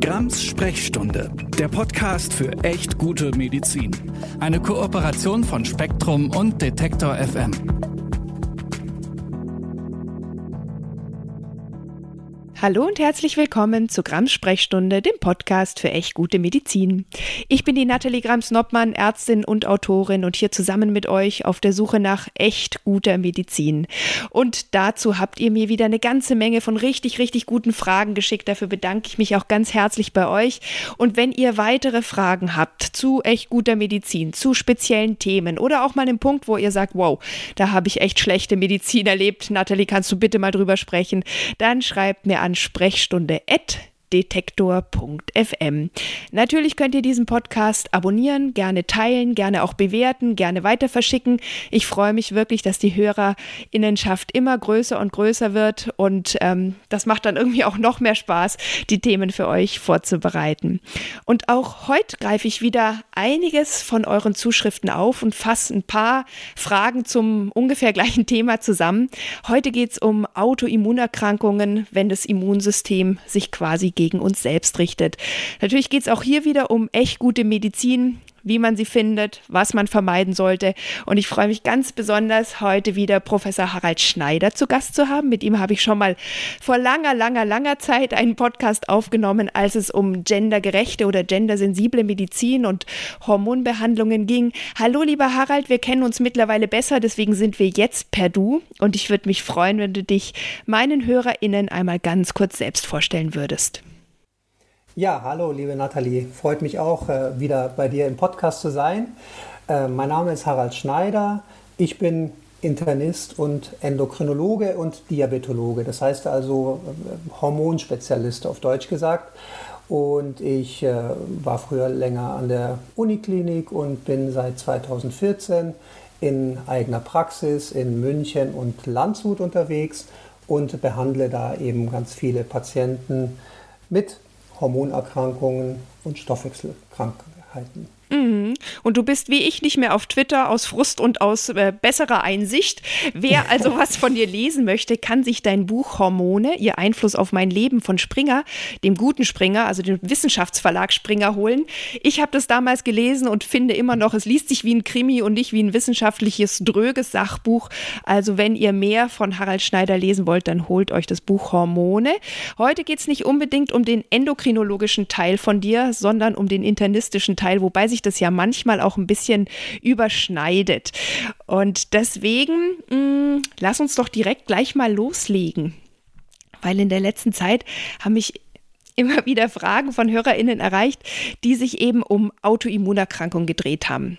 Grams Sprechstunde, der Podcast für echt gute Medizin. Eine Kooperation von Spektrum und Detektor FM. Hallo und herzlich willkommen zu Grams Sprechstunde, dem Podcast für echt gute Medizin. Ich bin die Nathalie Grams-Noppmann, Ärztin und Autorin und hier zusammen mit euch auf der Suche nach echt guter Medizin. Und dazu habt ihr mir wieder eine ganze Menge von richtig, richtig guten Fragen geschickt. Dafür bedanke ich mich auch ganz herzlich bei euch. Und wenn ihr weitere Fragen habt zu echt guter Medizin, zu speziellen Themen oder auch mal einen Punkt, wo ihr sagt, wow, da habe ich echt schlechte Medizin erlebt, Nathalie, kannst du bitte mal drüber sprechen, dann schreibt mir an an Sprechstunde detektor.fm. Natürlich könnt ihr diesen Podcast abonnieren, gerne teilen, gerne auch bewerten, gerne weiter verschicken. Ich freue mich wirklich, dass die Hörerinnenschaft immer größer und größer wird und ähm, das macht dann irgendwie auch noch mehr Spaß, die Themen für euch vorzubereiten. Und auch heute greife ich wieder einiges von euren Zuschriften auf und fasse ein paar Fragen zum ungefähr gleichen Thema zusammen. Heute geht es um Autoimmunerkrankungen, wenn das Immunsystem sich quasi gegen uns selbst richtet. Natürlich geht es auch hier wieder um echt gute Medizin, wie man sie findet, was man vermeiden sollte. Und ich freue mich ganz besonders, heute wieder Professor Harald Schneider zu Gast zu haben. Mit ihm habe ich schon mal vor langer, langer, langer Zeit einen Podcast aufgenommen, als es um gendergerechte oder gendersensible Medizin und Hormonbehandlungen ging. Hallo, lieber Harald, wir kennen uns mittlerweile besser, deswegen sind wir jetzt per Du. Und ich würde mich freuen, wenn du dich meinen HörerInnen einmal ganz kurz selbst vorstellen würdest. Ja, hallo, liebe Nathalie. Freut mich auch, äh, wieder bei dir im Podcast zu sein. Äh, mein Name ist Harald Schneider. Ich bin Internist und Endokrinologe und Diabetologe. Das heißt also äh, Hormonspezialist auf Deutsch gesagt. Und ich war früher länger an der Uniklinik und bin seit 2014 in eigener Praxis in München und Landshut unterwegs und behandle da eben ganz viele Patienten mit Hormonerkrankungen und Stoffwechselkrankheiten. Mhm. Und du bist wie ich nicht mehr auf Twitter aus Frust und aus äh, besserer Einsicht. Wer also was von dir lesen möchte, kann sich dein Buch Hormone, ihr Einfluss auf mein Leben von Springer, dem guten Springer, also dem Wissenschaftsverlag Springer holen. Ich habe das damals gelesen und finde immer noch, es liest sich wie ein Krimi und nicht wie ein wissenschaftliches, dröges Sachbuch. Also wenn ihr mehr von Harald Schneider lesen wollt, dann holt euch das Buch Hormone. Heute geht es nicht unbedingt um den endokrinologischen Teil von dir, sondern um den internistischen Teil, wobei sich das ja manchmal auch ein bisschen überschneidet. Und deswegen mh, mm, lass uns doch direkt gleich mal loslegen. Weil in der letzten Zeit haben mich immer wieder Fragen von HörerInnen erreicht, die sich eben um Autoimmunerkrankungen gedreht haben.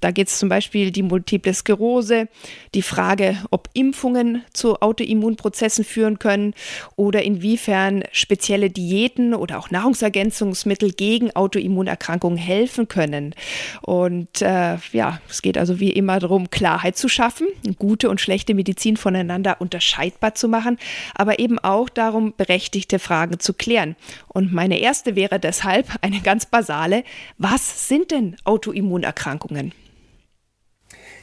Da geht es zum Beispiel die Multiple Sklerose, die Frage, ob Impfungen zu Autoimmunprozessen führen können oder inwiefern spezielle Diäten oder auch Nahrungsergänzungsmittel gegen Autoimmunerkrankungen helfen können. Und äh, ja, es geht also wie immer darum, Klarheit zu schaffen, gute und schlechte Medizin voneinander unterscheidbar zu machen, aber eben auch darum, berechtigte Fragen zu klären. Und meine erste wäre deshalb eine ganz basale, was sind denn Autoimmunerkrankungen?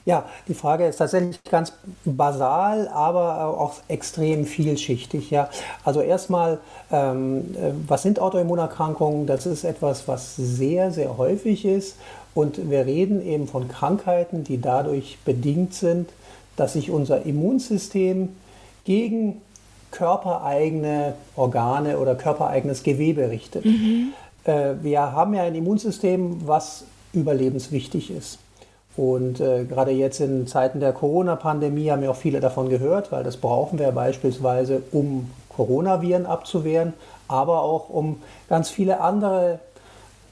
Ja, die Frage ist tatsächlich ganz basal, aber auch extrem vielschichtig. Ja. Also erstmal, ähm, äh, was sind Autoimmunerkrankungen? Das ist etwas, was sehr, sehr häufig ist. Und wir reden eben von Krankheiten, die dadurch bedingt sind, dass sich unser Immunsystem gegen körpereigene Organe oder körpereigenes Gewebe richtet. Mhm. Äh, wir haben ja ein Immunsystem, was überlebenswichtig ist. Und äh, gerade jetzt in Zeiten der Corona-Pandemie haben ja auch viele davon gehört, weil das brauchen wir beispielsweise, um Coronaviren abzuwehren, aber auch um ganz viele andere,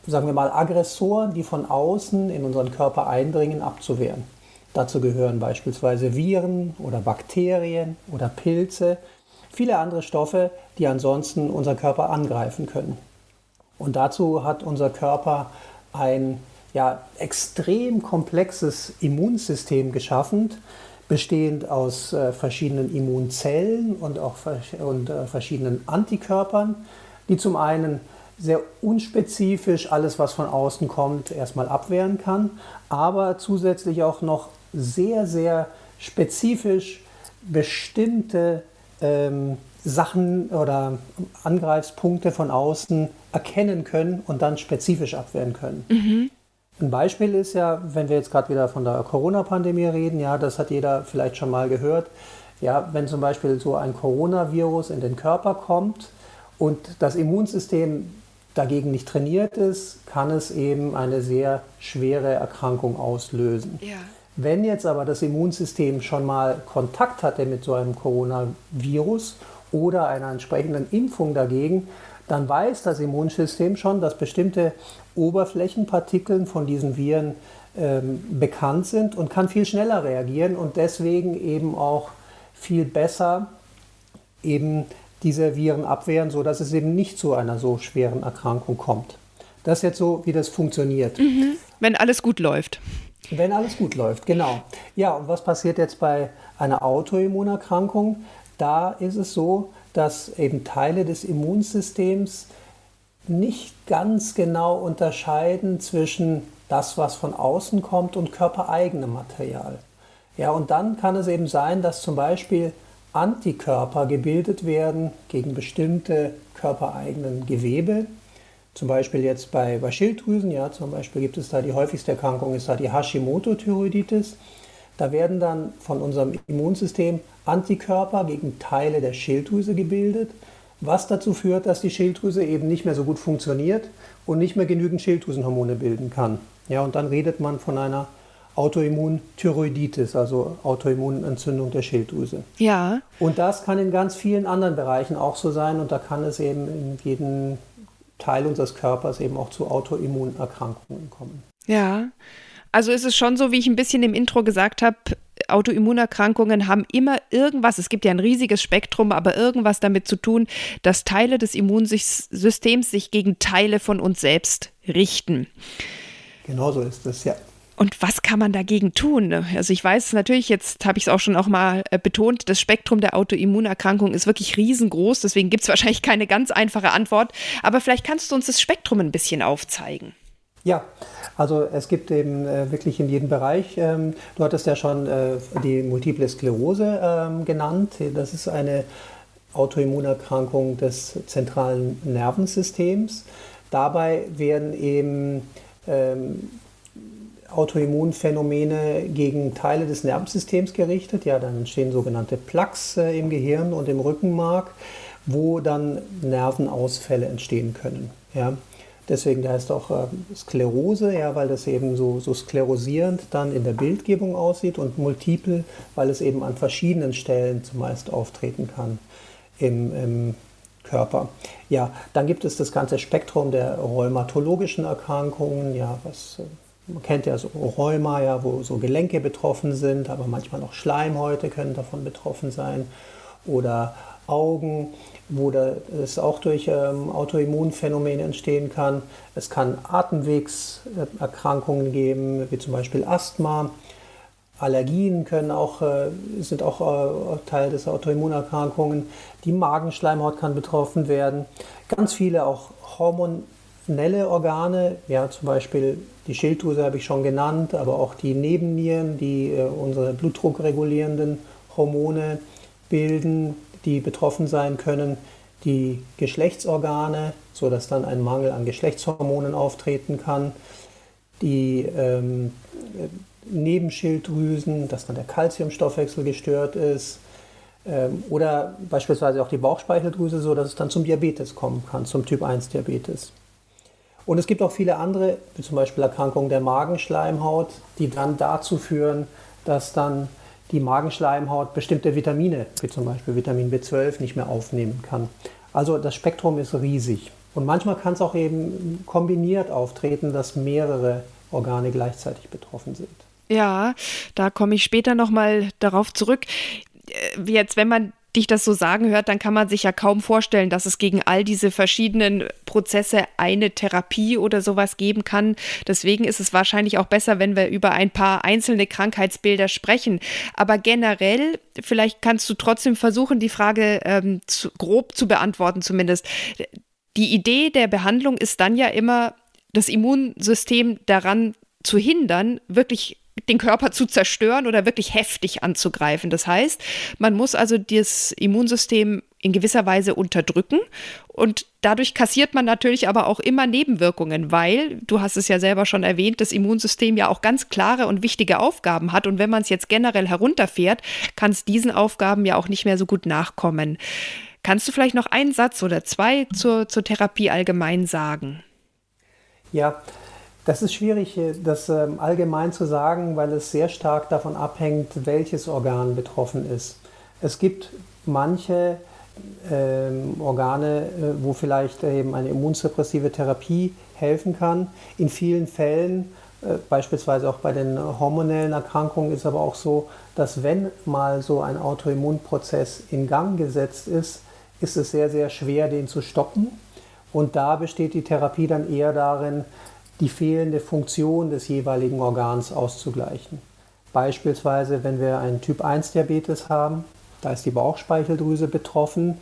sagen wir mal, Aggressoren, die von außen in unseren Körper eindringen, abzuwehren. Dazu gehören beispielsweise Viren oder Bakterien oder Pilze, viele andere Stoffe, die ansonsten unseren Körper angreifen können. Und dazu hat unser Körper ein ja, extrem komplexes Immunsystem geschaffen, bestehend aus äh, verschiedenen Immunzellen und auch und, äh, verschiedenen Antikörpern, die zum einen sehr unspezifisch alles, was von außen kommt, erstmal abwehren kann, aber zusätzlich auch noch sehr, sehr spezifisch bestimmte ähm, Sachen oder Angreifspunkte von außen erkennen können und dann spezifisch abwehren können. Mhm. Ein Beispiel ist ja, wenn wir jetzt gerade wieder von der Corona-Pandemie reden, ja, das hat jeder vielleicht schon mal gehört. Ja, wenn zum Beispiel so ein Coronavirus in den Körper kommt und das Immunsystem dagegen nicht trainiert ist, kann es eben eine sehr schwere Erkrankung auslösen. Ja. Wenn jetzt aber das Immunsystem schon mal Kontakt hatte mit so einem Coronavirus oder einer entsprechenden Impfung dagegen, dann weiß das Immunsystem schon, dass bestimmte Oberflächenpartikel von diesen Viren ähm, bekannt sind und kann viel schneller reagieren und deswegen eben auch viel besser eben diese Viren abwehren, sodass es eben nicht zu einer so schweren Erkrankung kommt. Das ist jetzt so, wie das funktioniert. Mhm. Wenn alles gut läuft. Wenn alles gut läuft, genau. Ja, und was passiert jetzt bei einer Autoimmunerkrankung? Da ist es so, dass eben Teile des Immunsystems nicht ganz genau unterscheiden zwischen das, was von außen kommt und körpereigenem Material. Ja, und dann kann es eben sein, dass zum Beispiel Antikörper gebildet werden gegen bestimmte körpereigenen Gewebe. Zum Beispiel jetzt bei, bei Schilddrüsen, ja, zum Beispiel gibt es da die häufigste Erkrankung, ist da die Hashimoto-Thyroiditis. Da werden dann von unserem Immunsystem Antikörper gegen Teile der Schilddrüse gebildet, was dazu führt, dass die Schilddrüse eben nicht mehr so gut funktioniert und nicht mehr genügend Schilddrüsenhormone bilden kann. Ja, und dann redet man von einer Autoimmunthyroiditis, also Autoimmunentzündung der Schilddrüse. Ja. Und das kann in ganz vielen anderen Bereichen auch so sein und da kann es eben in jedem Teil unseres Körpers eben auch zu Autoimmunerkrankungen kommen. Ja. Also ist es schon so, wie ich ein bisschen im Intro gesagt habe, Autoimmunerkrankungen haben immer irgendwas, es gibt ja ein riesiges Spektrum, aber irgendwas damit zu tun, dass Teile des Immunsystems sich gegen Teile von uns selbst richten. Genau so ist es, ja. Und was kann man dagegen tun? Also ich weiß natürlich, jetzt habe ich es auch schon auch mal äh, betont, das Spektrum der Autoimmunerkrankung ist wirklich riesengroß, deswegen gibt es wahrscheinlich keine ganz einfache Antwort. Aber vielleicht kannst du uns das Spektrum ein bisschen aufzeigen. Ja, also es gibt eben äh, wirklich in jedem Bereich, ähm, du hattest ja schon äh, die Multiple Sklerose ähm, genannt. Das ist eine Autoimmunerkrankung des zentralen Nervensystems. Dabei werden eben ähm, Autoimmunphänomene gegen Teile des Nervensystems gerichtet. Ja, dann entstehen sogenannte Plaques äh, im Gehirn und im Rückenmark, wo dann Nervenausfälle entstehen können. Ja. Deswegen heißt auch äh, Sklerose, ja, weil das eben so, so sklerosierend dann in der Bildgebung aussieht und multiple, weil es eben an verschiedenen Stellen zumeist auftreten kann im, im Körper. Ja, dann gibt es das ganze Spektrum der rheumatologischen Erkrankungen, ja, was äh, man kennt ja so Rheuma, ja, wo so Gelenke betroffen sind, aber manchmal auch Schleimhäute können davon betroffen sein. Oder Augen, wo es auch durch ähm, Autoimmunphänomene entstehen kann. Es kann Atemwegserkrankungen geben, wie zum Beispiel Asthma. Allergien können auch, äh, sind auch äh, Teil des Autoimmunerkrankungen. Die Magenschleimhaut kann betroffen werden. Ganz viele auch hormonelle Organe, ja, zum Beispiel die Schilddrüse habe ich schon genannt, aber auch die Nebennieren, die äh, unsere blutdruckregulierenden Hormone bilden, die betroffen sein können, die Geschlechtsorgane, sodass dann ein Mangel an Geschlechtshormonen auftreten kann, die ähm, Nebenschilddrüsen, dass dann der Kalziumstoffwechsel gestört ist, ähm, oder beispielsweise auch die Bauchspeicheldrüse, sodass es dann zum Diabetes kommen kann, zum Typ 1 Diabetes. Und es gibt auch viele andere, wie zum Beispiel Erkrankungen der Magenschleimhaut, die dann dazu führen, dass dann die Magenschleimhaut bestimmte Vitamine, wie zum Beispiel Vitamin B12, nicht mehr aufnehmen kann. Also das Spektrum ist riesig. Und manchmal kann es auch eben kombiniert auftreten, dass mehrere Organe gleichzeitig betroffen sind. Ja, da komme ich später nochmal darauf zurück. Äh, jetzt, wenn man dich das so sagen hört, dann kann man sich ja kaum vorstellen, dass es gegen all diese verschiedenen Prozesse eine Therapie oder sowas geben kann. Deswegen ist es wahrscheinlich auch besser, wenn wir über ein paar einzelne Krankheitsbilder sprechen. Aber generell, vielleicht kannst du trotzdem versuchen, die Frage ähm, zu, grob zu beantworten zumindest. Die Idee der Behandlung ist dann ja immer, das Immunsystem daran zu hindern, wirklich den Körper zu zerstören oder wirklich heftig anzugreifen. Das heißt, man muss also das Immunsystem in gewisser Weise unterdrücken. Und dadurch kassiert man natürlich aber auch immer Nebenwirkungen, weil, du hast es ja selber schon erwähnt, das Immunsystem ja auch ganz klare und wichtige Aufgaben hat. Und wenn man es jetzt generell herunterfährt, kann es diesen Aufgaben ja auch nicht mehr so gut nachkommen. Kannst du vielleicht noch einen Satz oder zwei zur, zur Therapie allgemein sagen? Ja, das ist schwierig, das ähm, allgemein zu sagen, weil es sehr stark davon abhängt, welches Organ betroffen ist. Es gibt manche ähm, Organe, äh, wo vielleicht eben eine immunsuppressive Therapie helfen kann. In vielen Fällen, äh, beispielsweise auch bei den hormonellen Erkrankungen, ist aber auch so, dass wenn mal so ein Autoimmunprozess in Gang gesetzt ist, ist es sehr, sehr schwer, den zu stoppen. Und da besteht die Therapie dann eher darin, die fehlende Funktion des jeweiligen Organs auszugleichen. Beispielsweise, wenn wir einen Typ-1-Diabetes haben, da ist die Bauchspeicheldrüse betroffen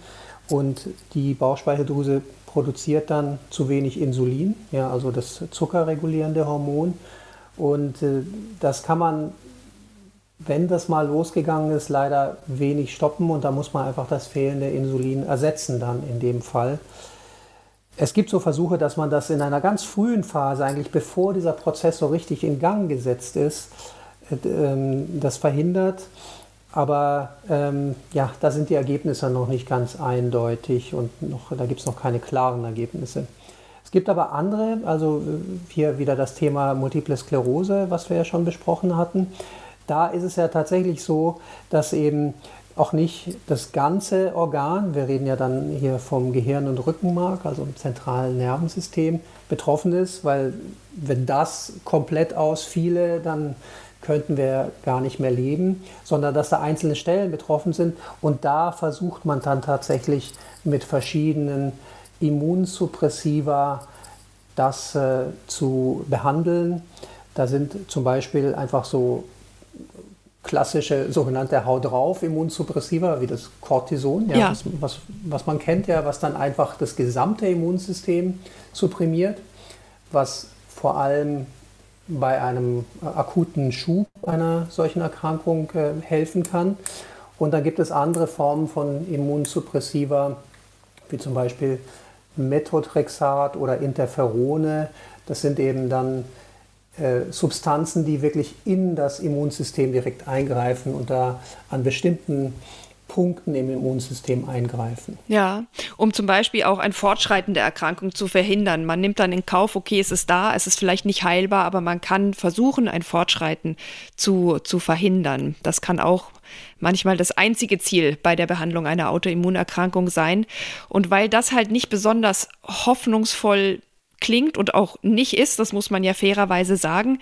und die Bauchspeicheldrüse produziert dann zu wenig Insulin, ja, also das zuckerregulierende Hormon. Und äh, das kann man, wenn das mal losgegangen ist, leider wenig stoppen und da muss man einfach das fehlende Insulin ersetzen dann in dem Fall. Es gibt so Versuche, dass man das in einer ganz frühen Phase, eigentlich bevor dieser Prozess so richtig in Gang gesetzt ist, äh, ähm, das verhindert. Aber ähm, ja, da sind die Ergebnisse noch nicht ganz eindeutig und noch, da gibt es noch keine klaren Ergebnisse. Es gibt aber andere, also äh, hier wieder das Thema Multiple Sklerose, was wir ja schon besprochen hatten. Da ist es ja tatsächlich so, dass eben auch nicht das ganze Organ, wir reden ja dann hier vom Gehirn und Rückenmark, also im zentralen Nervensystem, betroffen ist, weil wenn das komplett ausfiele, dann könnten wir gar nicht mehr leben, sondern dass da einzelne Stellen betroffen sind. Und da versucht man dann tatsächlich mit verschiedenen Immunsuppressiva das äh, zu behandeln. Da sind zum Beispiel einfach so klassische sogenannte Haut drauf Immunsuppressiva wie das Cortison, ja, ja. Was, was, was, man kennt ja, was dann einfach das gesamte Immunsystem supprimiert, was vor allem bei einem akuten Schub einer solchen Erkrankung äh, helfen kann. Und dann gibt es andere Formen von Immunsuppressiva, wie zum Beispiel Methotrexat oder Interferone. Das sind eben dann äh, Substanzen, die wirklich in das Immunsystem direkt eingreifen und da an bestimmten Punkten im Immunsystem eingreifen. Ja, um zum Beispiel auch ein Fortschreiten der Erkrankung zu verhindern. Man nimmt dann in Kauf, okay, es ist da, es ist vielleicht nicht heilbar, aber man kann versuchen, ein Fortschreiten zu, zu verhindern. Das kann auch manchmal das einzige Ziel bei der Behandlung einer Autoimmunerkrankung sein. Und weil das halt nicht besonders hoffnungsvoll klingt und auch nicht ist, das muss man ja fairerweise sagen,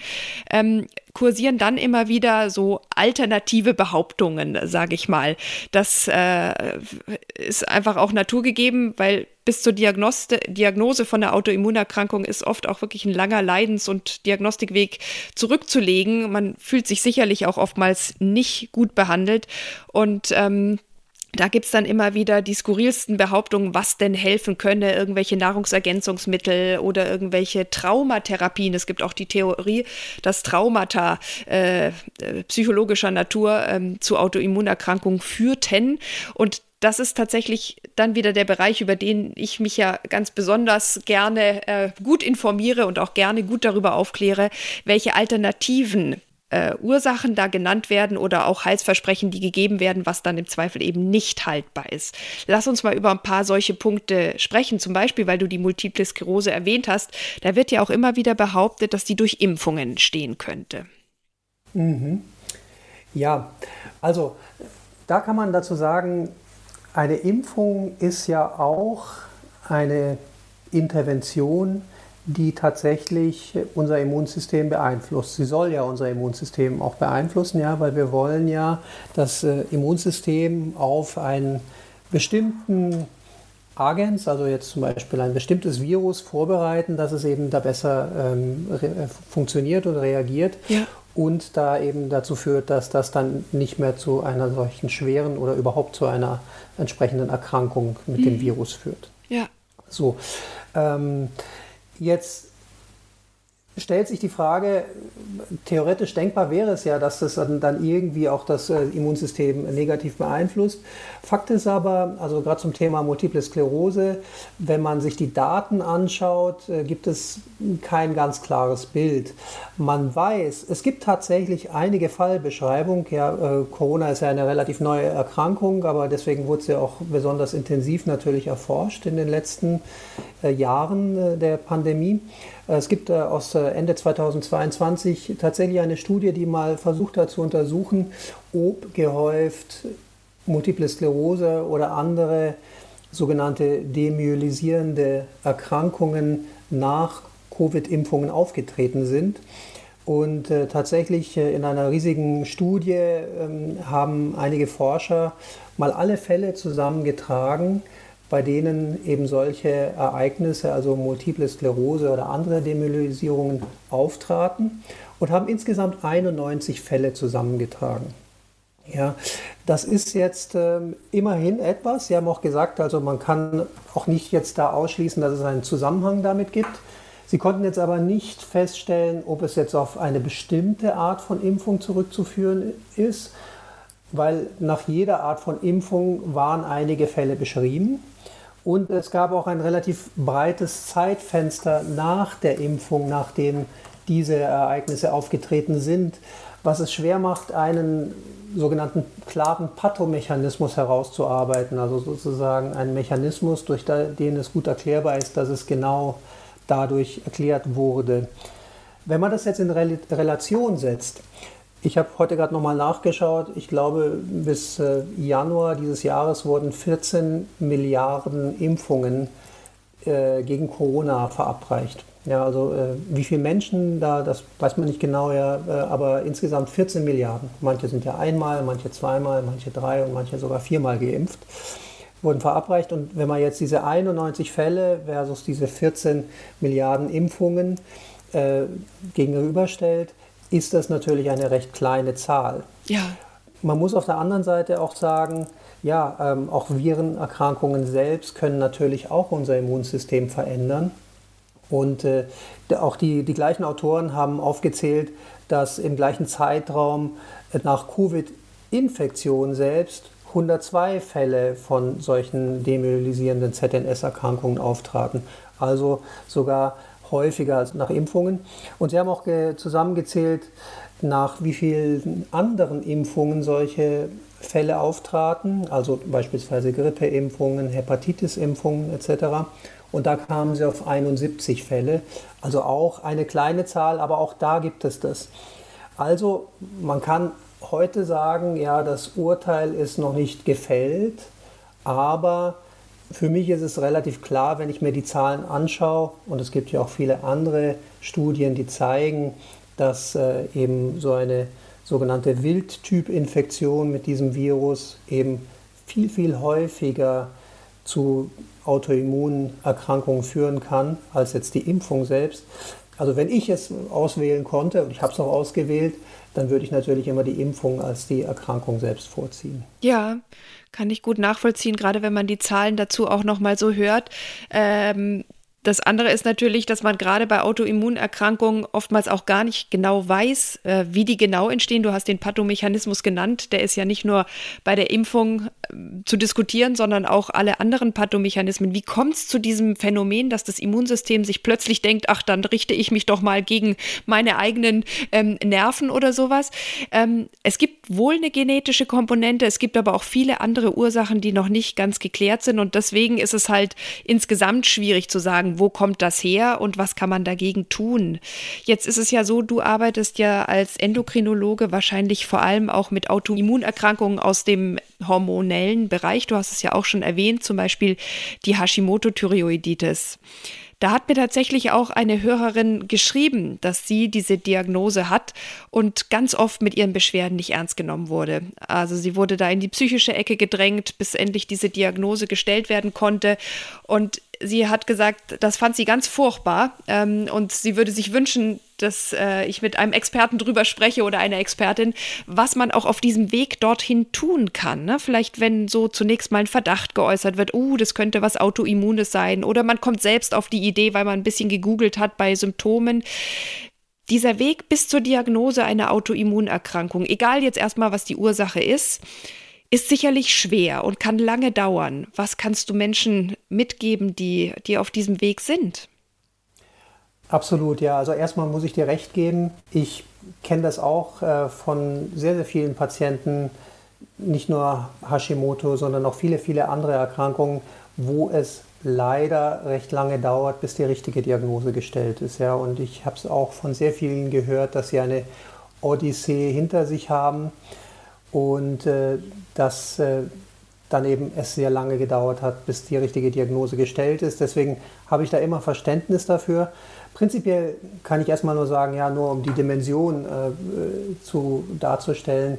ähm, kursieren dann immer wieder so alternative Behauptungen, sage ich mal. Das äh, ist einfach auch naturgegeben, weil bis zur Diagnoste, Diagnose von der Autoimmunerkrankung ist oft auch wirklich ein langer Leidens- und Diagnostikweg zurückzulegen. Man fühlt sich sicherlich auch oftmals nicht gut behandelt und ähm, da gibt es dann immer wieder die skurrilsten Behauptungen, was denn helfen könne, irgendwelche Nahrungsergänzungsmittel oder irgendwelche Traumatherapien. Es gibt auch die Theorie, dass Traumata äh, äh psychologischer Natur äh, zu Autoimmunerkrankungen führten. Und das ist tatsächlich dann wieder der Bereich, über den ich mich ja ganz besonders gerne äh, gut informiere und auch gerne gut darüber aufkläre, welche Alternativen äh, Ursachen da genannt werden oder auch Heilsversprechen, die gegeben werden, was dann im Zweifel eben nicht haltbar ist. Lass uns mal über ein paar solche Punkte sprechen. Zum Beispiel, weil du die Multiple Sklerose erwähnt hast, da wird ja auch immer wieder behauptet, dass die durch Impfungen entstehen könnte. Mhm. Ja, also da kann man dazu sagen, eine Impfung ist ja auch eine Intervention, die tatsächlich unser Immunsystem beeinflusst. Sie soll ja unser Immunsystem auch beeinflussen, ja, weil wir wollen ja das äh, Immunsystem auf einen bestimmten Agens, also jetzt zum Beispiel ein bestimmtes Virus vorbereiten, dass es eben da besser ähm, äh, funktioniert und reagiert. Ja. Und da eben dazu führt, dass das dann nicht mehr zu einer solchen schweren oder überhaupt zu einer entsprechenden Erkrankung mit mhm. dem Virus führt. Ja. So. Ähm, Jetzt stellt sich die Frage, theoretisch denkbar wäre es ja, dass das dann, dann irgendwie auch das äh, Immunsystem negativ beeinflusst. Fakt ist aber, also gerade zum Thema Multiple Sklerose, wenn man sich die Daten anschaut, äh, gibt es kein ganz klares Bild. Man weiß, es gibt tatsächlich einige Fallbeschreibungen. Ja, äh, Corona ist ja eine relativ neue Erkrankung, aber deswegen wurde sie ja auch besonders intensiv natürlich erforscht in den letzten Jahren der Pandemie. Es gibt aus Ende 2022 tatsächlich eine Studie, die mal versucht hat zu untersuchen, ob gehäuft Multiple Sklerose oder andere sogenannte demyelisierende Erkrankungen nach Covid-Impfungen aufgetreten sind. Und äh, tatsächlich äh, in einer riesigen Studie ähm, haben einige Forscher mal alle Fälle zusammengetragen, bei denen eben solche Ereignisse, also Multiple Sklerose oder andere Demyelisierungen auftraten und haben insgesamt 91 Fälle zusammengetragen. Ja, das ist jetzt ähm, immerhin etwas. Sie haben auch gesagt, also man kann auch nicht jetzt da ausschließen, dass es einen Zusammenhang damit gibt. Sie konnten jetzt aber nicht feststellen, ob es jetzt auf eine bestimmte Art von Impfung zurückzuführen ist, weil nach jeder Art von Impfung waren einige Fälle beschrieben. Und es gab auch ein relativ breites Zeitfenster nach der Impfung, nachdem diese Ereignisse aufgetreten sind, was es schwer macht, einen sogenannten klaren Pathomechanismus herauszuarbeiten, also sozusagen einen Mechanismus, durch den es gut erklärbar ist, dass es genau dadurch erklärt wurde. Wenn man das jetzt in Relation setzt, ich habe heute gerade nochmal nachgeschaut, ich glaube, bis äh, Januar dieses Jahres wurden 14 Milliarden Impfungen äh, gegen Corona verabreicht. Ja, also äh, wie viele Menschen da, das weiß man nicht genau, ja, äh, aber insgesamt 14 Milliarden. Manche sind ja einmal, manche zweimal, manche drei und manche sogar viermal geimpft, wurden verabreicht. Und wenn man jetzt diese 91 Fälle versus diese 14 Milliarden Impfungen äh, gegenüberstellt, ist das natürlich eine recht kleine Zahl. Ja. Man muss auf der anderen Seite auch sagen, ja, ähm, auch Virenerkrankungen selbst können natürlich auch unser Immunsystem verändern. Und äh, auch die, die gleichen Autoren haben aufgezählt, dass im gleichen Zeitraum nach Covid-Infektion selbst 102 Fälle von solchen demyelisierenden ZNS-Erkrankungen auftraten. Also sogar häufiger als nach Impfungen. Und sie haben auch zusammengezählt, nach wie vielen anderen Impfungen solche Fälle auftraten, also beispielsweise Grippeimpfungen, Hepatitisimpfungen etc. Und da kamen sie auf 71 Fälle. Also auch eine kleine Zahl, aber auch da gibt es das. Also man kann heute sagen, ja, das Urteil ist noch nicht gefällt, aber für mich ist es relativ klar, wenn ich mir die Zahlen anschaue, und es gibt ja auch viele andere Studien, die zeigen, dass äh, eben so eine sogenannte Wildtyp-Infektion mit diesem Virus eben viel, viel häufiger zu Autoimmunerkrankungen führen kann, als jetzt die Impfung selbst. Also wenn ich es auswählen konnte, und ich habe es auch ausgewählt, dann würde ich natürlich immer die Impfung als die Erkrankung selbst vorziehen. Ja, kann ich gut nachvollziehen, gerade wenn man die Zahlen dazu auch nochmal so hört. Ähm, das andere ist natürlich, dass man gerade bei Autoimmunerkrankungen oftmals auch gar nicht genau weiß, äh, wie die genau entstehen. Du hast den Pathomechanismus genannt. Der ist ja nicht nur bei der Impfung äh, zu diskutieren, sondern auch alle anderen Pathomechanismen. Wie kommt es zu diesem Phänomen, dass das Immunsystem sich plötzlich denkt, ach, dann richte ich mich doch mal gegen meine eigenen ähm, Nerven oder sowas? Ähm, es gibt wohl eine genetische Komponente, es gibt aber auch viele andere Ursachen, die noch nicht ganz geklärt sind. Und deswegen ist es halt insgesamt schwierig zu sagen, wo kommt das her und was kann man dagegen tun? Jetzt ist es ja so, du arbeitest ja als Endokrinologe wahrscheinlich vor allem auch mit Autoimmunerkrankungen aus dem hormonellen Bereich. Du hast es ja auch schon erwähnt, zum Beispiel die Hashimoto-Thyreoiditis. Da hat mir tatsächlich auch eine Hörerin geschrieben, dass sie diese Diagnose hat und ganz oft mit ihren Beschwerden nicht ernst genommen wurde. Also sie wurde da in die psychische Ecke gedrängt, bis endlich diese Diagnose gestellt werden konnte. Und sie hat gesagt, das fand sie ganz furchtbar ähm, und sie würde sich wünschen, dass äh, ich mit einem Experten drüber spreche oder einer Expertin, was man auch auf diesem Weg dorthin tun kann. Ne? Vielleicht, wenn so zunächst mal ein Verdacht geäußert wird, uh, das könnte was Autoimmunes sein oder man kommt selbst auf die Idee, weil man ein bisschen gegoogelt hat bei Symptomen. Dieser Weg bis zur Diagnose einer Autoimmunerkrankung, egal jetzt erstmal, was die Ursache ist, ist sicherlich schwer und kann lange dauern. Was kannst du Menschen mitgeben, die, die auf diesem Weg sind? Absolut, ja. Also erstmal muss ich dir recht geben. Ich kenne das auch äh, von sehr, sehr vielen Patienten, nicht nur Hashimoto, sondern auch viele, viele andere Erkrankungen, wo es leider recht lange dauert, bis die richtige Diagnose gestellt ist. Ja. Und ich habe es auch von sehr vielen gehört, dass sie eine Odyssee hinter sich haben und äh, dass äh, dann eben es sehr lange gedauert hat, bis die richtige Diagnose gestellt ist. Deswegen habe ich da immer Verständnis dafür. Prinzipiell kann ich erstmal nur sagen, ja, nur um die Dimension äh, zu, darzustellen,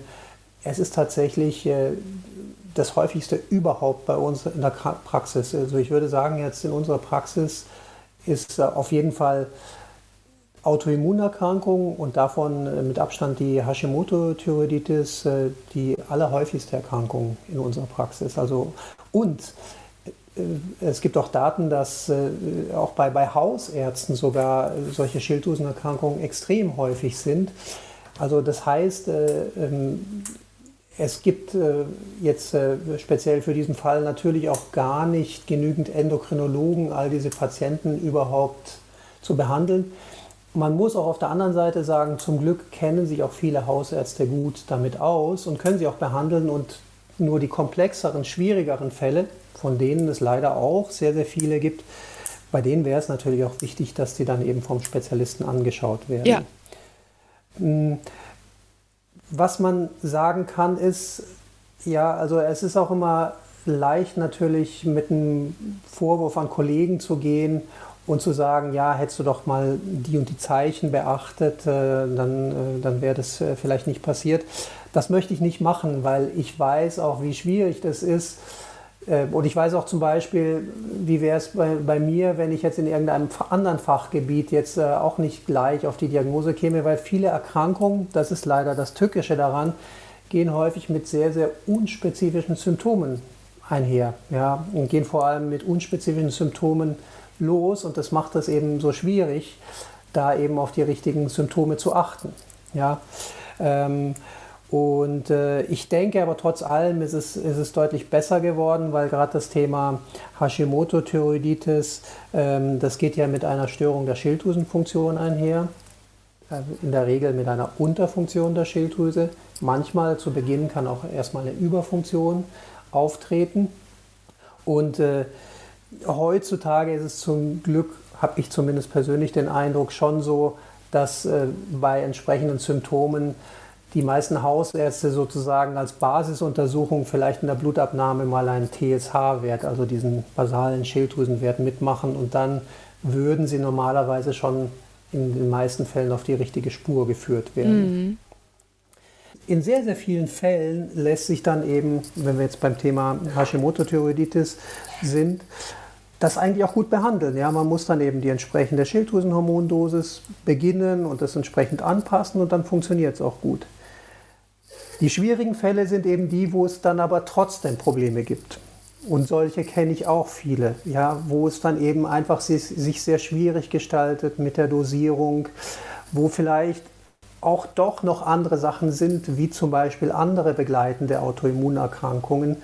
es ist tatsächlich äh, das häufigste überhaupt bei uns in der Praxis. Also ich würde sagen, jetzt in unserer Praxis ist äh, auf jeden Fall Autoimmunerkrankung und davon äh, mit Abstand die Hashimoto-Thyreoiditis äh, die allerhäufigste Erkrankung in unserer Praxis. Also und es gibt auch Daten, dass auch bei, bei Hausärzten sogar solche Schilddrüsenerkrankungen extrem häufig sind. Also das heißt, ähm, es gibt äh, jetzt äh, speziell für diesen Fall natürlich auch gar nicht genügend Endokrinologen, all diese Patienten überhaupt zu behandeln. Man muss auch auf der anderen Seite sagen, zum Glück kennen sich auch viele Hausärzte gut damit aus und können sie auch behandeln und nur die komplexeren, schwierigeren Fälle, von denen es leider auch sehr, sehr viele gibt, bei denen wäre es natürlich auch wichtig, dass die dann eben vom Spezialisten angeschaut werden. Ja. Hm, was man sagen kann, ist, ja, also es ist auch immer leicht natürlich mit einem Vorwurf an Kollegen zu gehen und zu sagen, ja, hättest du doch mal die und die Zeichen beachtet, äh, dann, äh, dann wäre das äh, vielleicht nicht passiert. Das möchte ich nicht machen, weil ich weiß auch, wie schwierig das ist, und ich weiß auch zum Beispiel, wie wäre es bei, bei, mir, wenn ich jetzt in irgendeinem anderen Fachgebiet jetzt auch nicht gleich auf die Diagnose käme, weil viele Erkrankungen, das ist leider das Tückische daran, gehen häufig mit sehr, sehr unspezifischen Symptomen einher. Ja, und gehen vor allem mit unspezifischen Symptomen los und das macht es eben so schwierig, da eben auf die richtigen Symptome zu achten. Ja, ähm, und äh, ich denke aber trotz allem ist es, ist es deutlich besser geworden, weil gerade das Thema Hashimoto-Thyreoiditis, ähm, das geht ja mit einer Störung der Schilddrüsenfunktion einher. Äh, in der Regel mit einer Unterfunktion der Schilddrüse. Manchmal zu Beginn kann auch erstmal eine Überfunktion auftreten. Und äh, heutzutage ist es zum Glück, habe ich zumindest persönlich den Eindruck, schon so, dass äh, bei entsprechenden Symptomen die meisten Hausärzte sozusagen als Basisuntersuchung vielleicht in der Blutabnahme mal einen TSH-Wert, also diesen basalen Schilddrüsenwert mitmachen und dann würden sie normalerweise schon in den meisten Fällen auf die richtige Spur geführt werden. Mhm. In sehr, sehr vielen Fällen lässt sich dann eben, wenn wir jetzt beim Thema Hashimoto-Thyreoiditis sind, das eigentlich auch gut behandeln. Ja, man muss dann eben die entsprechende Schilddrüsenhormondosis beginnen und das entsprechend anpassen und dann funktioniert es auch gut. Die schwierigen Fälle sind eben die, wo es dann aber trotzdem Probleme gibt. Und solche kenne ich auch viele, ja, wo es dann eben einfach sich sehr schwierig gestaltet mit der Dosierung, wo vielleicht auch doch noch andere Sachen sind, wie zum Beispiel andere begleitende Autoimmunerkrankungen,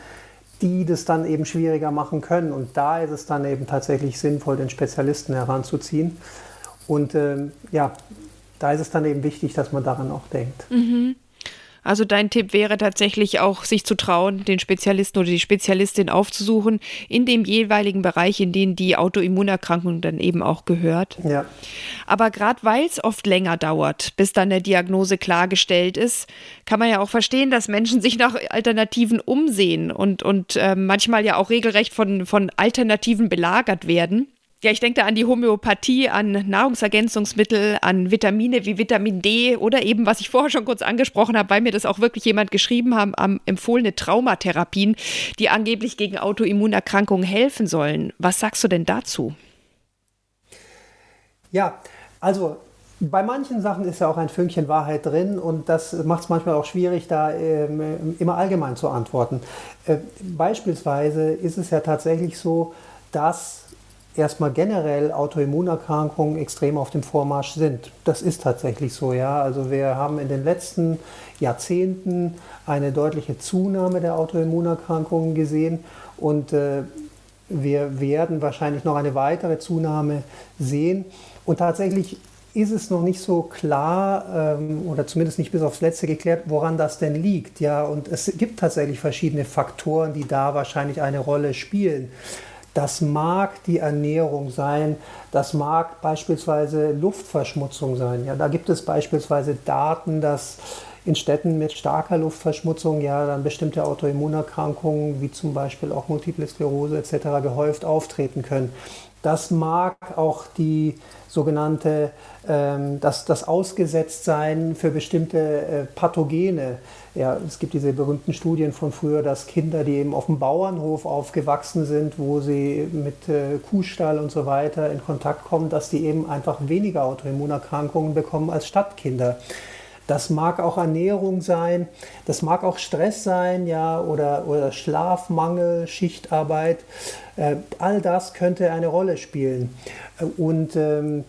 die das dann eben schwieriger machen können. Und da ist es dann eben tatsächlich sinnvoll, den Spezialisten heranzuziehen. Und äh, ja, da ist es dann eben wichtig, dass man daran auch denkt. Mhm. Also dein Tipp wäre tatsächlich auch, sich zu trauen, den Spezialisten oder die Spezialistin aufzusuchen in dem jeweiligen Bereich, in den die Autoimmunerkrankung dann eben auch gehört. Ja. Aber gerade weil es oft länger dauert, bis dann der Diagnose klargestellt ist, kann man ja auch verstehen, dass Menschen sich nach Alternativen umsehen und, und äh, manchmal ja auch regelrecht von, von Alternativen belagert werden. Ja, ich denke da an die Homöopathie, an Nahrungsergänzungsmittel, an Vitamine wie Vitamin D oder eben, was ich vorher schon kurz angesprochen habe, weil mir das auch wirklich jemand geschrieben haben, am empfohlene Traumatherapien, die angeblich gegen Autoimmunerkrankungen helfen sollen. Was sagst du denn dazu? Ja, also bei manchen Sachen ist ja auch ein Fünkchen Wahrheit drin und das macht es manchmal auch schwierig, da ähm, immer allgemein zu antworten. Äh, beispielsweise ist es ja tatsächlich so, dass erstmal generell Autoimmunerkrankungen extrem auf dem Vormarsch sind. Das ist tatsächlich so, ja. Also wir haben in den letzten Jahrzehnten eine deutliche Zunahme der Autoimmunerkrankungen gesehen und äh, wir werden wahrscheinlich noch eine weitere Zunahme sehen. Und tatsächlich ist es noch nicht so klar ähm, oder zumindest nicht bis aufs Letzte geklärt, woran das denn liegt. Ja, und es gibt tatsächlich verschiedene Faktoren, die da wahrscheinlich eine Rolle spielen. Das mag die Ernährung sein, das mag beispielsweise Luftverschmutzung sein. Ja, da gibt es beispielsweise Daten, dass in Städten mit starker Luftverschmutzung ja dann bestimmte Autoimmunerkrankungen wie zum Beispiel auch Multiple Sklerose etc. gehäuft auftreten können. Das mag auch die sogenannte, ähm, das, das Ausgesetztsein für bestimmte äh, Pathogene. Ja, es gibt diese berühmten Studien von früher, dass Kinder, die eben auf dem Bauernhof aufgewachsen sind, wo sie mit äh, Kuhstall und so weiter in Kontakt kommen, dass die eben einfach weniger Autoimmunerkrankungen bekommen als Stadtkinder. Das mag auch Ernährung sein, das mag auch Stress sein, ja, oder, oder Schlafmangel, Schichtarbeit. Äh, all das könnte eine Rolle spielen. Und ähm,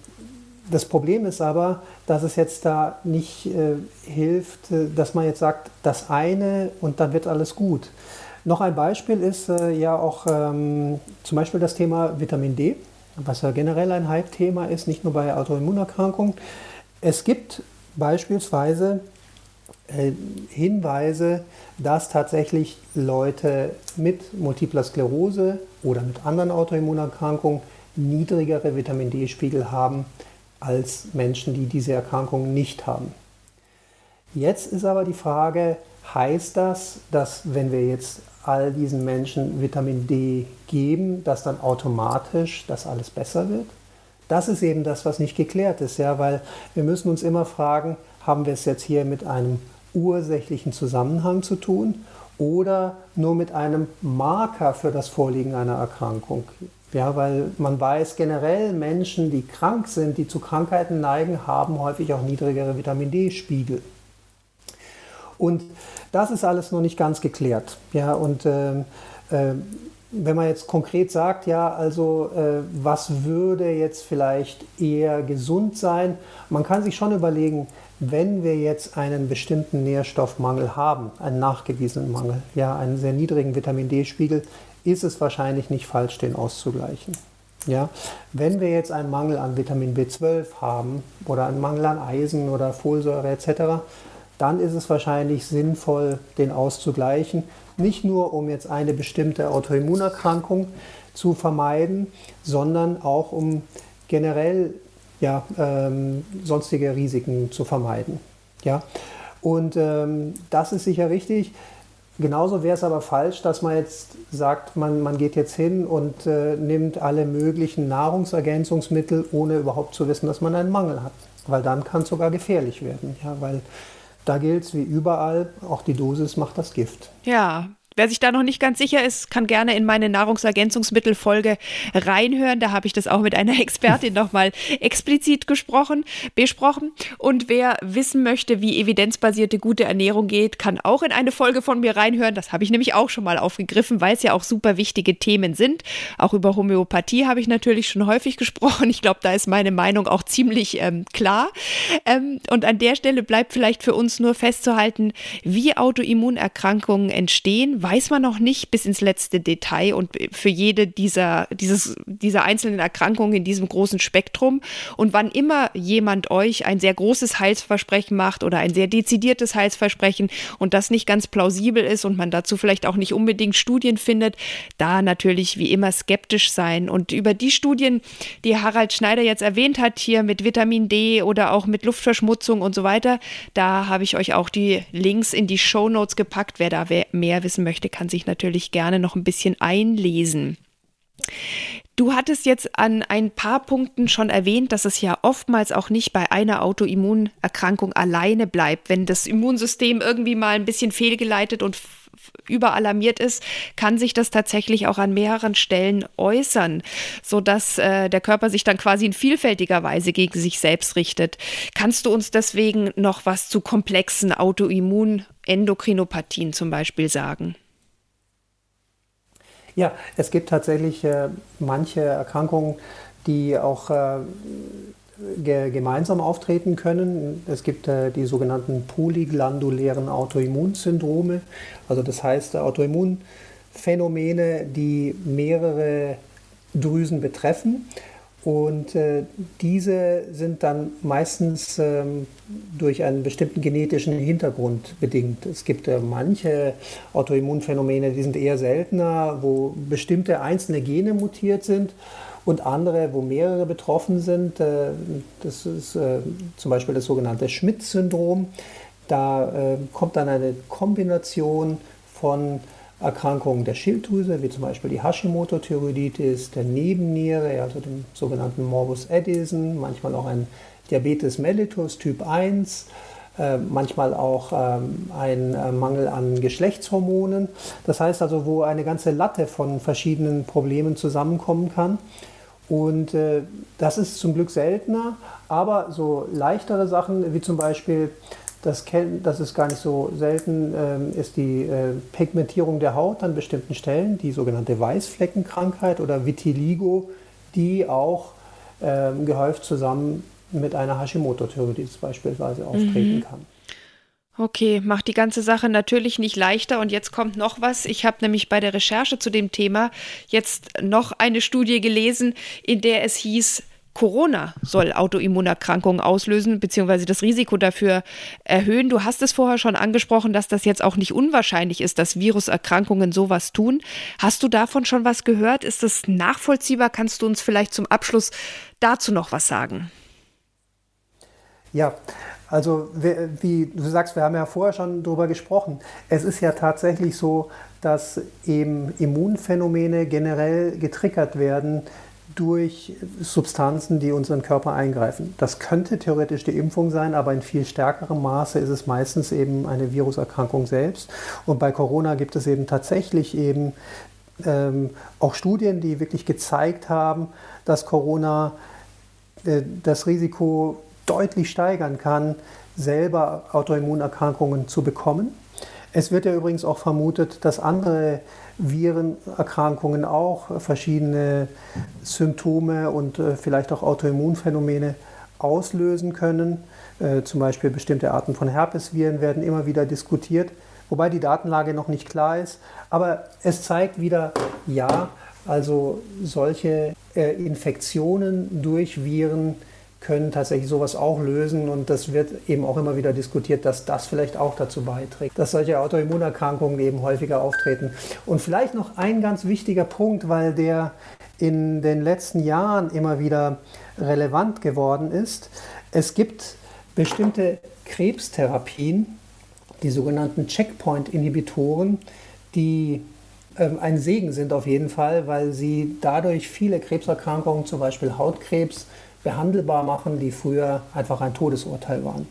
das Problem ist aber, dass es jetzt da nicht äh, hilft, äh, dass man jetzt sagt, das eine und dann wird alles gut. Noch ein Beispiel ist äh, ja auch ähm, zum Beispiel das Thema Vitamin D, was ja generell ein Hype-Thema ist, nicht nur bei Autoimmunerkrankungen. Es gibt beispielsweise äh, Hinweise, dass tatsächlich Leute mit Multipler Sklerose oder mit anderen Autoimmunerkrankungen niedrigere Vitamin D-Spiegel haben als Menschen, die diese Erkrankung nicht haben. Jetzt ist aber die Frage, heißt das, dass wenn wir jetzt all diesen Menschen Vitamin D geben, dass dann automatisch das alles besser wird? Das ist eben das, was nicht geklärt ist, ja, weil wir müssen uns immer fragen, haben wir es jetzt hier mit einem ursächlichen Zusammenhang zu tun oder nur mit einem Marker für das Vorliegen einer Erkrankung? Ja, weil man weiß generell, Menschen, die krank sind, die zu Krankheiten neigen, haben häufig auch niedrigere Vitamin D-Spiegel. Und das ist alles noch nicht ganz geklärt. Ja, und äh, äh, wenn man jetzt konkret sagt, ja, also äh, was würde jetzt vielleicht eher gesund sein, man kann sich schon überlegen, wenn wir jetzt einen bestimmten Nährstoffmangel haben, einen nachgewiesenen Mangel, ja, einen sehr niedrigen Vitamin D-Spiegel, ist es wahrscheinlich nicht falsch, den auszugleichen. Ja, wenn wir jetzt einen Mangel an Vitamin B12 haben oder einen Mangel an Eisen oder Folsäure etc., dann ist es wahrscheinlich sinnvoll, den auszugleichen. Nicht nur, um jetzt eine bestimmte Autoimmunerkrankung zu vermeiden, sondern auch um generell ja, ähm, sonstige Risiken zu vermeiden. Ja? Und ähm, das ist sicher richtig. Genauso wäre es aber falsch, dass man jetzt sagt, man, man geht jetzt hin und äh, nimmt alle möglichen Nahrungsergänzungsmittel, ohne überhaupt zu wissen, dass man einen Mangel hat. Weil dann kann es sogar gefährlich werden. Ja, weil da gilt es wie überall, auch die Dosis macht das Gift. Ja, Wer sich da noch nicht ganz sicher ist, kann gerne in meine Nahrungsergänzungsmittelfolge reinhören. Da habe ich das auch mit einer Expertin nochmal explizit gesprochen, besprochen. Und wer wissen möchte, wie evidenzbasierte gute Ernährung geht, kann auch in eine Folge von mir reinhören. Das habe ich nämlich auch schon mal aufgegriffen, weil es ja auch super wichtige Themen sind. Auch über Homöopathie habe ich natürlich schon häufig gesprochen. Ich glaube, da ist meine Meinung auch ziemlich ähm, klar. Ähm, und an der Stelle bleibt vielleicht für uns nur festzuhalten, wie Autoimmunerkrankungen entstehen, weiß man noch nicht bis ins letzte Detail und für jede dieser, dieses, dieser einzelnen Erkrankungen in diesem großen Spektrum. Und wann immer jemand euch ein sehr großes Heilsversprechen macht oder ein sehr dezidiertes Heilsversprechen und das nicht ganz plausibel ist und man dazu vielleicht auch nicht unbedingt Studien findet, da natürlich wie immer skeptisch sein. Und über die Studien, die Harald Schneider jetzt erwähnt hat, hier mit Vitamin D oder auch mit Luftverschmutzung und so weiter, da habe ich euch auch die Links in die Show Notes gepackt. Wer da mehr wissen möchte, möchte, kann sich natürlich gerne noch ein bisschen einlesen. Du hattest jetzt an ein paar Punkten schon erwähnt, dass es ja oftmals auch nicht bei einer Autoimmunerkrankung alleine bleibt. Wenn das Immunsystem irgendwie mal ein bisschen fehlgeleitet und überalarmiert ist, kann sich das tatsächlich auch an mehreren Stellen äußern, sodass äh, der Körper sich dann quasi in vielfältiger Weise gegen sich selbst richtet. Kannst du uns deswegen noch was zu komplexen Autoimmunendokrinopathien zum Beispiel sagen? Ja, es gibt tatsächlich äh, manche Erkrankungen, die auch äh, ge gemeinsam auftreten können. Es gibt äh, die sogenannten polyglandulären Autoimmunsyndrome. Also das heißt Autoimmunphänomene, die mehrere Drüsen betreffen. Und äh, diese sind dann meistens ähm, durch einen bestimmten genetischen Hintergrund bedingt. Es gibt äh, manche Autoimmunphänomene, die sind eher seltener, wo bestimmte einzelne Gene mutiert sind und andere, wo mehrere betroffen sind. Äh, das ist äh, zum Beispiel das sogenannte Schmidt-Syndrom. Da äh, kommt dann eine Kombination von Erkrankungen der Schilddrüse, wie zum Beispiel die Hashimoto-Thyreoiditis, der Nebenniere, also dem sogenannten Morbus Addison, manchmal auch ein Diabetes mellitus Typ 1, äh, manchmal auch ähm, ein äh, Mangel an Geschlechtshormonen. Das heißt also, wo eine ganze Latte von verschiedenen Problemen zusammenkommen kann. Und äh, das ist zum Glück seltener, aber so leichtere Sachen wie zum Beispiel das, das ist gar nicht so selten, ähm, ist die äh, Pigmentierung der Haut an bestimmten Stellen, die sogenannte Weißfleckenkrankheit oder Vitiligo, die auch ähm, gehäuft zusammen mit einer Hashimoto-Thyreoiditis beispielsweise auftreten mhm. kann. Okay, macht die ganze Sache natürlich nicht leichter. Und jetzt kommt noch was. Ich habe nämlich bei der Recherche zu dem Thema jetzt noch eine Studie gelesen, in der es hieß, Corona soll Autoimmunerkrankungen auslösen bzw. das Risiko dafür erhöhen. Du hast es vorher schon angesprochen, dass das jetzt auch nicht unwahrscheinlich ist, dass Viruserkrankungen sowas tun. Hast du davon schon was gehört? Ist das nachvollziehbar? Kannst du uns vielleicht zum Abschluss dazu noch was sagen? Ja, also wie du sagst, wir haben ja vorher schon darüber gesprochen. Es ist ja tatsächlich so, dass eben Immunphänomene generell getriggert werden durch Substanzen, die unseren Körper eingreifen. Das könnte theoretisch die Impfung sein, aber in viel stärkerem Maße ist es meistens eben eine Viruserkrankung selbst. Und bei Corona gibt es eben tatsächlich eben ähm, auch Studien, die wirklich gezeigt haben, dass Corona äh, das Risiko deutlich steigern kann, selber Autoimmunerkrankungen zu bekommen. Es wird ja übrigens auch vermutet, dass andere Virenerkrankungen auch verschiedene Symptome und äh, vielleicht auch Autoimmunphänomene auslösen können. Äh, zum Beispiel bestimmte Arten von Herpesviren werden immer wieder diskutiert, wobei die Datenlage noch nicht klar ist. Aber es zeigt wieder, ja, also solche äh, Infektionen durch Viren können tatsächlich sowas auch lösen und das wird eben auch immer wieder diskutiert, dass das vielleicht auch dazu beiträgt, dass solche Autoimmunerkrankungen eben häufiger auftreten. Und vielleicht noch ein ganz wichtiger Punkt, weil der in den letzten Jahren immer wieder relevant geworden ist. Es gibt bestimmte Krebstherapien, die sogenannten Checkpoint-Inhibitoren, die ähm, ein Segen sind auf jeden Fall, weil sie dadurch viele Krebserkrankungen, zum Beispiel Hautkrebs, behandelbar machen, die früher einfach ein Todesurteil waren.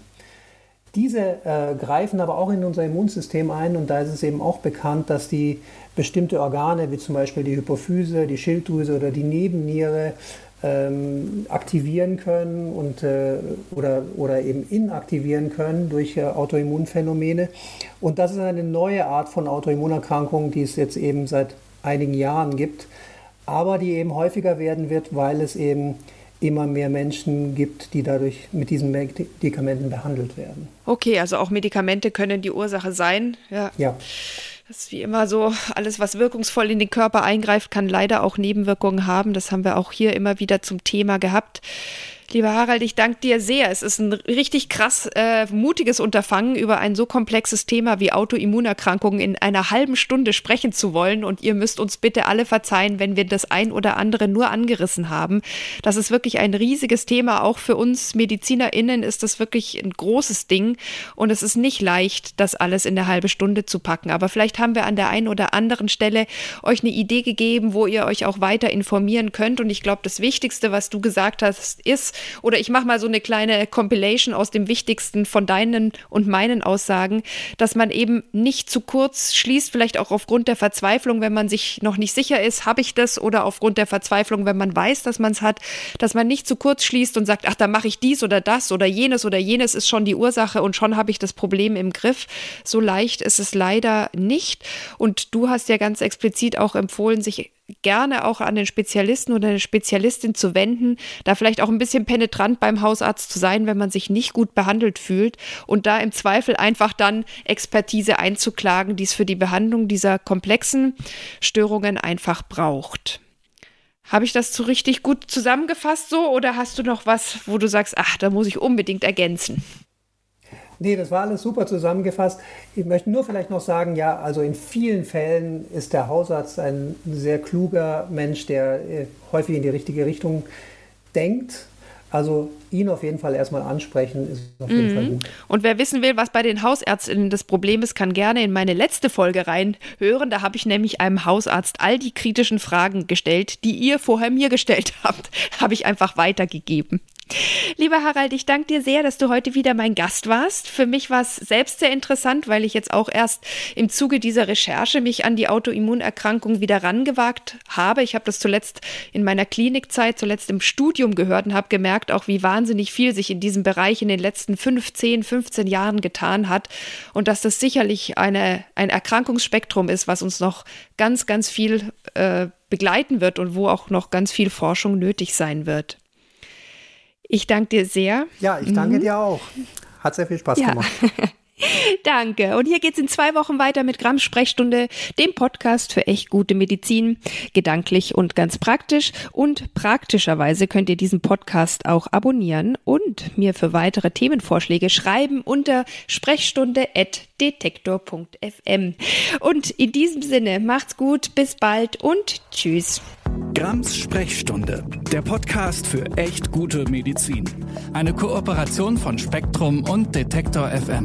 Diese äh, greifen aber auch in unser Immunsystem ein und da ist es eben auch bekannt, dass die bestimmte Organe, wie zum Beispiel die Hypophyse, die Schilddrüse oder die Nebenniere, ähm, aktivieren können und, äh, oder, oder eben inaktivieren können durch äh, Autoimmunphänomene. Und das ist eine neue Art von Autoimmunerkrankung, die es jetzt eben seit einigen Jahren gibt, aber die eben häufiger werden wird, weil es eben immer mehr Menschen gibt, die dadurch mit diesen Medikamenten behandelt werden. Okay, also auch Medikamente können die Ursache sein. Ja. ja. Das ist wie immer so, alles, was wirkungsvoll in den Körper eingreift, kann leider auch Nebenwirkungen haben. Das haben wir auch hier immer wieder zum Thema gehabt. Lieber Harald, ich danke dir sehr. Es ist ein richtig krass äh, mutiges Unterfangen, über ein so komplexes Thema wie Autoimmunerkrankungen in einer halben Stunde sprechen zu wollen. Und ihr müsst uns bitte alle verzeihen, wenn wir das ein oder andere nur angerissen haben. Das ist wirklich ein riesiges Thema. Auch für uns MedizinerInnen ist das wirklich ein großes Ding. Und es ist nicht leicht, das alles in eine halbe Stunde zu packen. Aber vielleicht haben wir an der einen oder anderen Stelle euch eine Idee gegeben, wo ihr euch auch weiter informieren könnt. Und ich glaube, das Wichtigste, was du gesagt hast, ist, oder ich mache mal so eine kleine Compilation aus dem Wichtigsten von deinen und meinen Aussagen, dass man eben nicht zu kurz schließt, vielleicht auch aufgrund der Verzweiflung, wenn man sich noch nicht sicher ist, habe ich das oder aufgrund der Verzweiflung, wenn man weiß, dass man es hat, dass man nicht zu kurz schließt und sagt, ach, da mache ich dies oder das oder jenes oder jenes ist schon die Ursache und schon habe ich das Problem im Griff. So leicht ist es leider nicht. Und du hast ja ganz explizit auch empfohlen, sich gerne auch an den Spezialisten oder eine Spezialistin zu wenden, da vielleicht auch ein bisschen penetrant beim Hausarzt zu sein, wenn man sich nicht gut behandelt fühlt und da im Zweifel einfach dann Expertise einzuklagen, die es für die Behandlung dieser komplexen Störungen einfach braucht. Habe ich das so richtig gut zusammengefasst so oder hast du noch was, wo du sagst, ach, da muss ich unbedingt ergänzen? Nee, das war alles super zusammengefasst. Ich möchte nur vielleicht noch sagen, ja, also in vielen Fällen ist der Hausarzt ein sehr kluger Mensch, der äh, häufig in die richtige Richtung denkt. Also ihn auf jeden Fall erstmal ansprechen, ist auf jeden mhm. Fall gut. Und wer wissen will, was bei den Hausärztinnen das Problem ist, kann gerne in meine letzte Folge reinhören. Da habe ich nämlich einem Hausarzt all die kritischen Fragen gestellt, die ihr vorher mir gestellt habt, habe ich einfach weitergegeben. Lieber Harald, ich danke dir sehr, dass du heute wieder mein Gast warst. Für mich war es selbst sehr interessant, weil ich jetzt auch erst im Zuge dieser Recherche mich an die Autoimmunerkrankung wieder rangewagt habe. Ich habe das zuletzt in meiner Klinikzeit, zuletzt im Studium gehört und habe gemerkt, auch wie wahnsinnig viel sich in diesem Bereich in den letzten 15, 15 Jahren getan hat und dass das sicherlich eine, ein Erkrankungsspektrum ist, was uns noch ganz, ganz viel äh, begleiten wird und wo auch noch ganz viel Forschung nötig sein wird. Ich danke dir sehr. Ja, ich danke mhm. dir auch. Hat sehr viel Spaß ja. gemacht. Danke. Und hier geht's in zwei Wochen weiter mit Grams Sprechstunde, dem Podcast für echt gute Medizin, gedanklich und ganz praktisch. Und praktischerweise könnt ihr diesen Podcast auch abonnieren und mir für weitere Themenvorschläge schreiben unter sprechstunde.detektor.fm. Und in diesem Sinne, macht's gut, bis bald und tschüss. Grams Sprechstunde, der Podcast für echt gute Medizin. Eine Kooperation von Spektrum und Detektor FM.